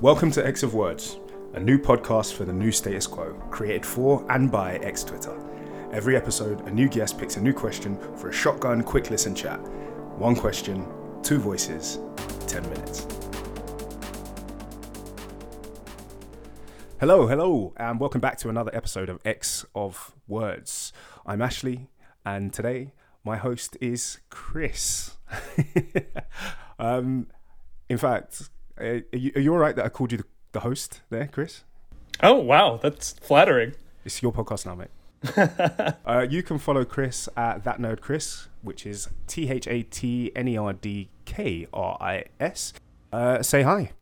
Welcome to X of Words, a new podcast for the new status quo, created for and by X Twitter. Every episode, a new guest picks a new question for a shotgun quick listen chat. One question, two voices, 10 minutes. Hello, hello, and welcome back to another episode of X of Words. I'm Ashley, and today my host is Chris. um, in fact, are you, are you all right that I called you the, the host there, Chris? Oh wow, that's flattering. It's your podcast now, mate. uh, you can follow Chris at that nerd Chris, which is T H A T N E R D K R I S. Uh, say hi.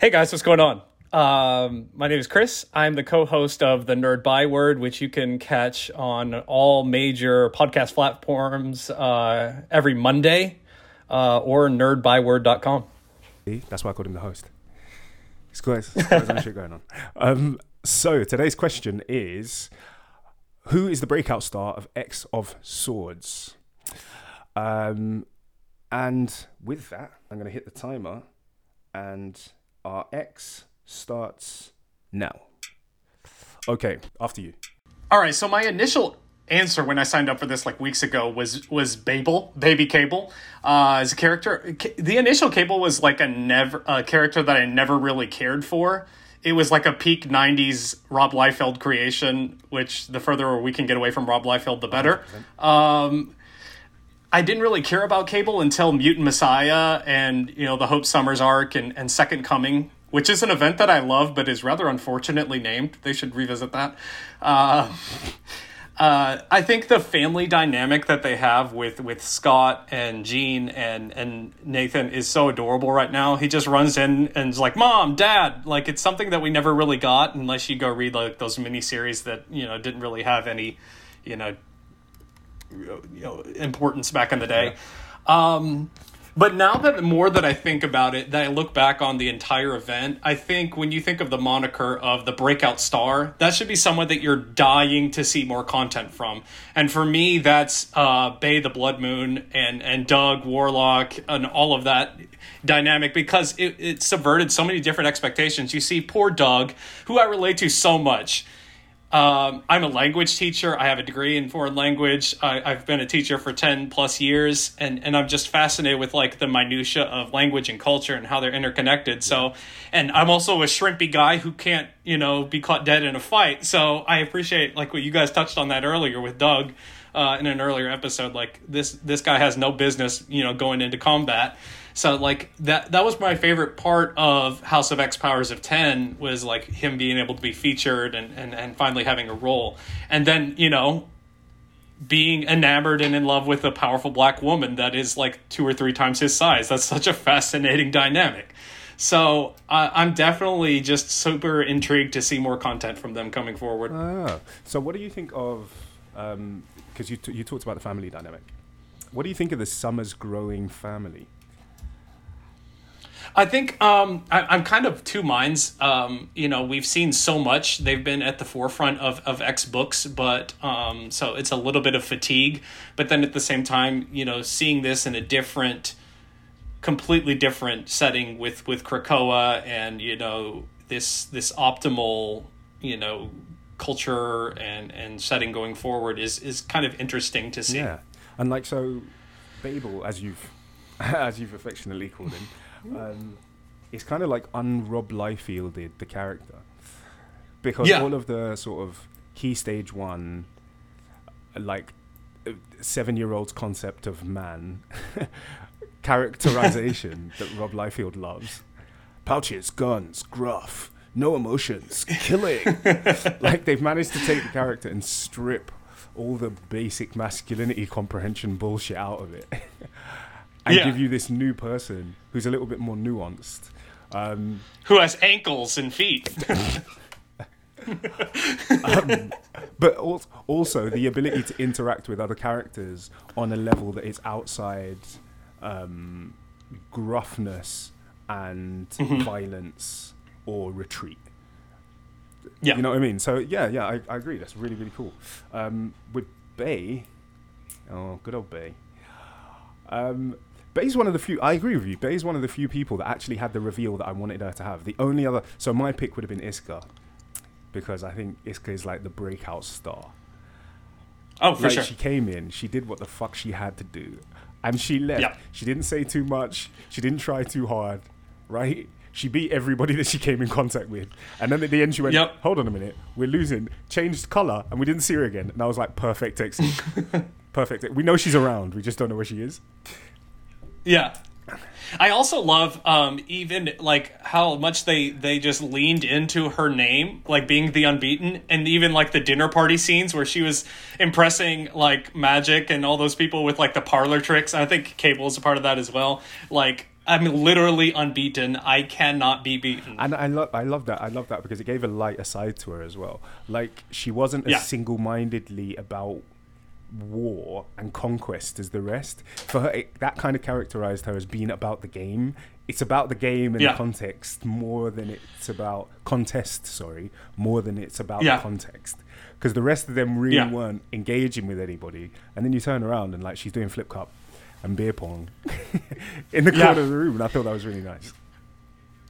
Hey guys, what's going on? Um, my name is Chris. I'm the co-host of the Nerd Byword, which you can catch on all major podcast platforms uh, every Monday uh, or nerdbyword.com. That's why I called him the host. His own shit going on. Um, so today's question is, who is the breakout star of X of Swords? Um, and with that, I'm going to hit the timer, and our X starts now. Okay, after you. All right, so my initial answer when I signed up for this like weeks ago was was Babel, Baby Cable, uh, as a character. The initial Cable was like a never a character that I never really cared for. It was like a peak '90s Rob Liefeld creation, which the further we can get away from Rob Liefeld, the better. Um, I didn't really care about Cable until Mutant Messiah and you know the Hope Summers arc and, and Second Coming, which is an event that I love but is rather unfortunately named. They should revisit that. Uh, uh, I think the family dynamic that they have with with Scott and Jean and and Nathan is so adorable right now. He just runs in and is like, "Mom, Dad!" Like it's something that we never really got unless you go read like those miniseries that you know didn't really have any, you know, you know importance back in the day. Yeah. Um, but now that more that I think about it, that I look back on the entire event, I think when you think of the moniker of the breakout star, that should be someone that you're dying to see more content from. And for me, that's uh, Bei the Blood Moon and and Doug Warlock and all of that dynamic because it, it subverted so many different expectations. You see, poor Doug, who I relate to so much um, I'm a language teacher. I have a degree in foreign language. I, have been a teacher for 10 plus years, and, and I'm just fascinated with like the minutia of language and culture and how they're interconnected. So, and I'm also a shrimpy guy who can't, you know, be caught dead in a fight. So I appreciate like what you guys touched on that earlier with Doug uh, in an earlier episode. Like this, this guy has no business, you know, going into combat. So like that that was my favorite part of House of X Powers of Ten was like him being able to be featured and, and, and finally having a role. And then, you know, being enamored and in love with a powerful black woman that is like two or three times his size. That's such a fascinating dynamic. So uh, I'm definitely just super intrigued to see more content from them coming forward. Ah, so what do you think of? Because um, you t- you talked about the family dynamic. What do you think of the Summers growing family? I think um, I, am kind of two minds. Um, you know, we've seen so much; they've been at the forefront of of X books, but um, so it's a little bit of fatigue. But then at the same time, you know, seeing this in a different, completely different setting with with Krakoa and you know this this optimal you know culture and and setting going forward is is kind of interesting to see. Yeah, and like so, Babel, as you've as you've affectionately called him um, it's kind of like un-Rob Liefelded the character because yeah. all of the sort of key stage one, like uh, seven-year-old's concept of man characterization that Rob Liefeld loves. Pouches, guns, gruff, no emotions, killing. like they've managed to take the character and strip all the basic masculinity comprehension bullshit out of it and yeah. give you this new person who's a little bit more nuanced. Um, Who has ankles and feet. um, but also the ability to interact with other characters on a level that is outside um, gruffness and mm-hmm. violence or retreat. Yeah. You know what I mean? So, yeah, yeah, I, I agree. That's really, really cool. Um, with Bei, oh, good old Bei. Um, Bei's one of the few. I agree with you. Bei's one of the few people that actually had the reveal that I wanted her to have. The only other. So my pick would have been Isca, because I think Isca is like the breakout star. Oh, for like sure. she came in, she did what the fuck she had to do, and she left. Yeah. She didn't say too much. She didn't try too hard, right? She beat everybody that she came in contact with, and then at the end she went, Yep. "Hold on a minute, we're losing." Changed color, and we didn't see her again. And I was like, "Perfect exit, perfect." We know she's around. We just don't know where she is. Yeah. I also love um, even like how much they they just leaned into her name, like being the unbeaten, and even like the dinner party scenes where she was impressing like Magik and all those people with like the parlor tricks. I think Cable is a part of that as well. Like I'm literally unbeaten. I cannot be beaten. And I love, I love that. I love that because it gave a lighter side to her as well. Like she wasn't as Yeah. single-mindedly about war and conquest as the rest. For her, it, that kind of characterized her as being about the game. It's about the game and Yeah. the context more than it's about contest. Sorry, more than it's about Yeah. the context. Because the rest of them really Yeah. weren't engaging with anybody. And then you turn around and like she's doing flip cup and beer pong in the corner of the room, and I thought that was really nice.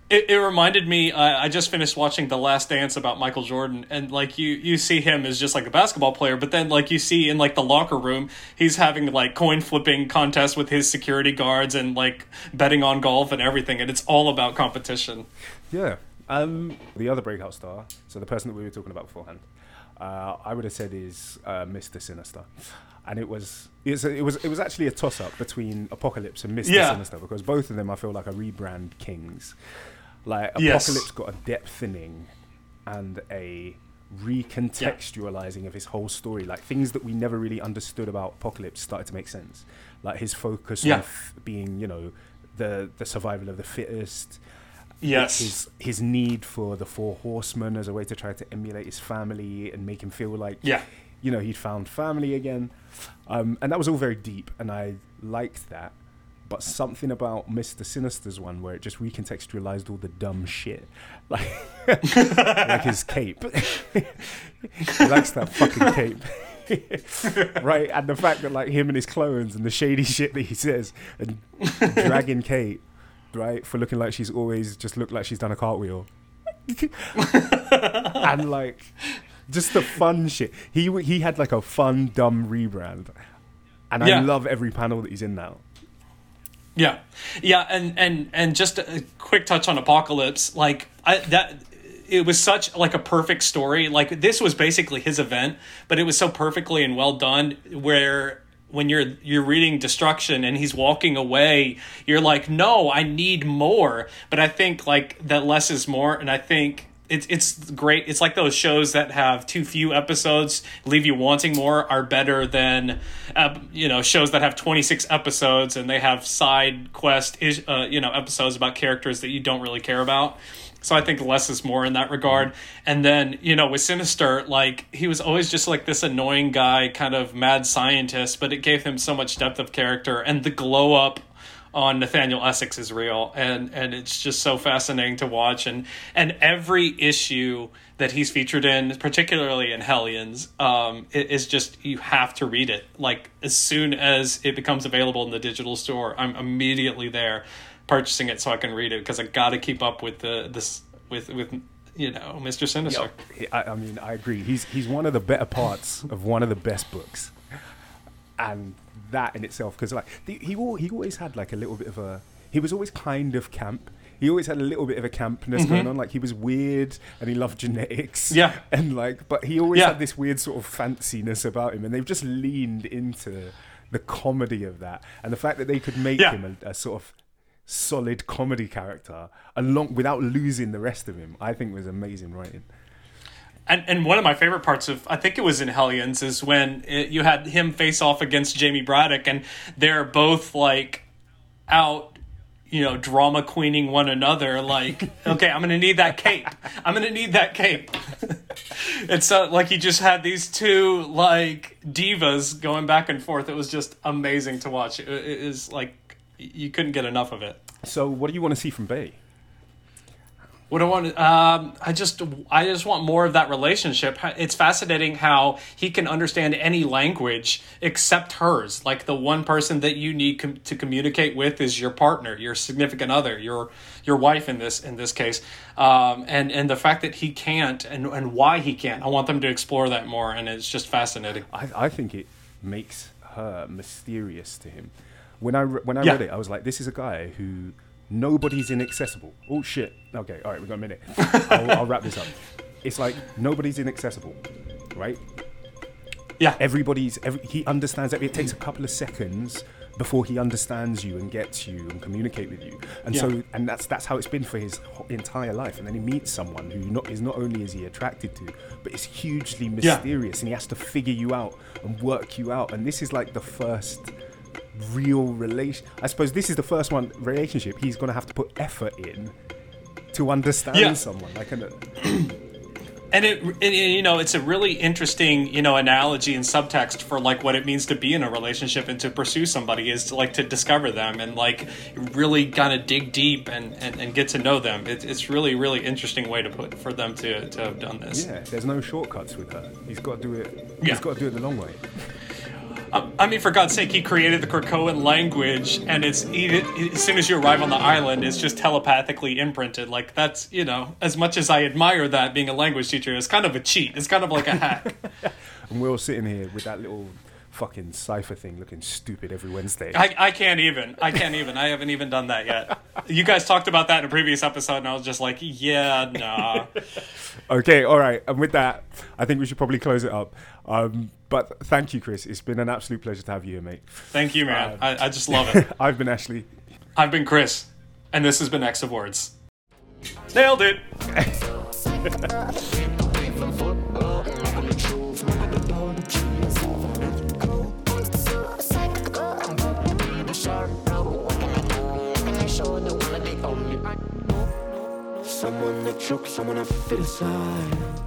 It, it reminded me. Uh, I just finished watching The Last Dance about Michael Jordan, and like you, you see him as just like a basketball player, but then like you see in like the locker room, he's having like coin flipping contests with his security guards and like betting on golf and everything, and it's all about competition. Yeah. Um, the other breakout star, so the person that we were talking about beforehand, uh, I would have said is uh, Mr. Sinister, and it was it's a, it was it was actually a toss up between Apocalypse and Mr. Yeah. Sinister because both of them I feel like are rebrand kings. Like Yes. Apocalypse got a depth thinning and a recontextualizing of his whole story. Like things that we never really understood about Apocalypse started to make sense. Like his focus Yeah. on f- being, you know, the the survival of the fittest, Yes. his his need for the four horsemen as a way to try to emulate his family and make him feel like Yeah. you know he'd found family again um, and that was all very deep and i liked that but something about mr sinister's one where it just recontextualized all the dumb shit. Like like his cape. He likes that fucking cape. Right and the fact that like him and his clones and the shady shit that he says and dragging Kate Pryde for looking like she's always just looked like she's done a cartwheel. And like just the fun shit. He he had like a fun dumb rebrand. And i love every panel that he's in now Yeah, yeah, and and and just a quick touch on Apocalypse, like I that it was such like a perfect story. Like this was basically his event, but it was so perfectly and well done. Where when you're you're reading Destruction and he's walking away, you're like, no, I need more. But I think like that less is more, and I think it's it's great. It's like those shows that have too few episodes, leave you wanting more, are better than uh, you know shows that have twenty six episodes and they have side quest is uh, you know episodes about characters that you don't really care about. So I think less is more in that regard. And then you know with Sinister, like he was always just like this annoying guy, kind of mad scientist, but it gave him so much depth of character and the glow up on Nathaniel Essex is real, and and it's just so fascinating to watch, and and every issue that he's featured in, particularly in Hellions, um, it is just you have to read it. Like as soon as it becomes available in the digital store, I'm immediately there purchasing it so I can read it because I got to keep up with the this with with you know Mister Sinister. He- I, I mean, I agree. He's he's one of the better parts of one of the best books, and that in itself, because like the, he he always had like a little bit of a. He was always kind of camp. He always had a little bit of a campness going on. Like he was weird and he loved genetics. Mm-hmm. Yeah. and like, but he always Yeah. had this weird sort of fanciness about him, and they've just leaned into the comedy of that, and the fact that they could make Yeah. him a, a sort of solid comedy character along without losing the rest of him. I think was amazing writing. And and one of my favorite parts of I think it was in Hellions is when it, you had him face off against Jamie Braddock, and they're both like out, you know, drama queening one another. Like, okay, I'm gonna need that cape. I'm gonna need that cape. it's so, like, he just had these two like divas going back and forth. It was just amazing to watch. It, it is like you couldn't get enough of it. So, what do you want to see from Bei? What I want, um, I just, I just want more of that relationship. It's fascinating how he can understand any language except hers. Like the one person that you need com- to communicate with is your partner, your significant other, your your wife in this in this case. Um, and and the fact that he can't and and why he can't, I want them to explore that more. And it's just fascinating. I, I think it makes her mysterious to him. When I re- when I Yeah. read it, I was like, this is a guy who nobody's inaccessible. Oh shit. Okay, all right, we've got a minute. I'll, I'll wrap this up. It's like nobody's inaccessible, right? Yeah, Everybody's every, he understands that it takes a couple of seconds before he understands you and gets you and communicate with you. And Yeah. so and that's that's how it's been for his entire life. And then he meets someone who not is not only is he attracted to, but is hugely mysterious yeah. and he has to figure you out and work you out. And this is like the first real relation. I suppose this is the first one relationship he's going to have to put effort in to understand Yeah. someone. Like an, uh, and it, and, you know it's a really interesting you know analogy and subtext for like what it means to be in a relationship and to pursue somebody is to like to discover them and like really kind of dig deep and, and, and get to know them it, it's really really interesting way to put for them to, to have done this yeah, there's no shortcuts with her. He's got to do it. Yeah. He's got to do it the long way. Um, I mean, for God's sake, he created the Krakoan language, and it's even as soon as you arrive on the island, it's just telepathically imprinted. Like that's you know, as much as I admire that being a language teacher, it's kind of a cheat. It's kind of like a hack. And we're all sitting here with that little fucking cipher thing looking stupid every Wednesday. I, I can't even. I can't even. I haven't even done that yet. You guys talked about that in a previous episode, and I was just like, yeah, nah. okay, all right. And with that, I think we should probably close it up. Um, but thank you, Chris. It's been an absolute pleasure to have you here, mate. Thank you, man. I, I just love it. I've been Ashley. I've been Chris, and this has been X of Words. Nailed it. choke, someone I fit aside.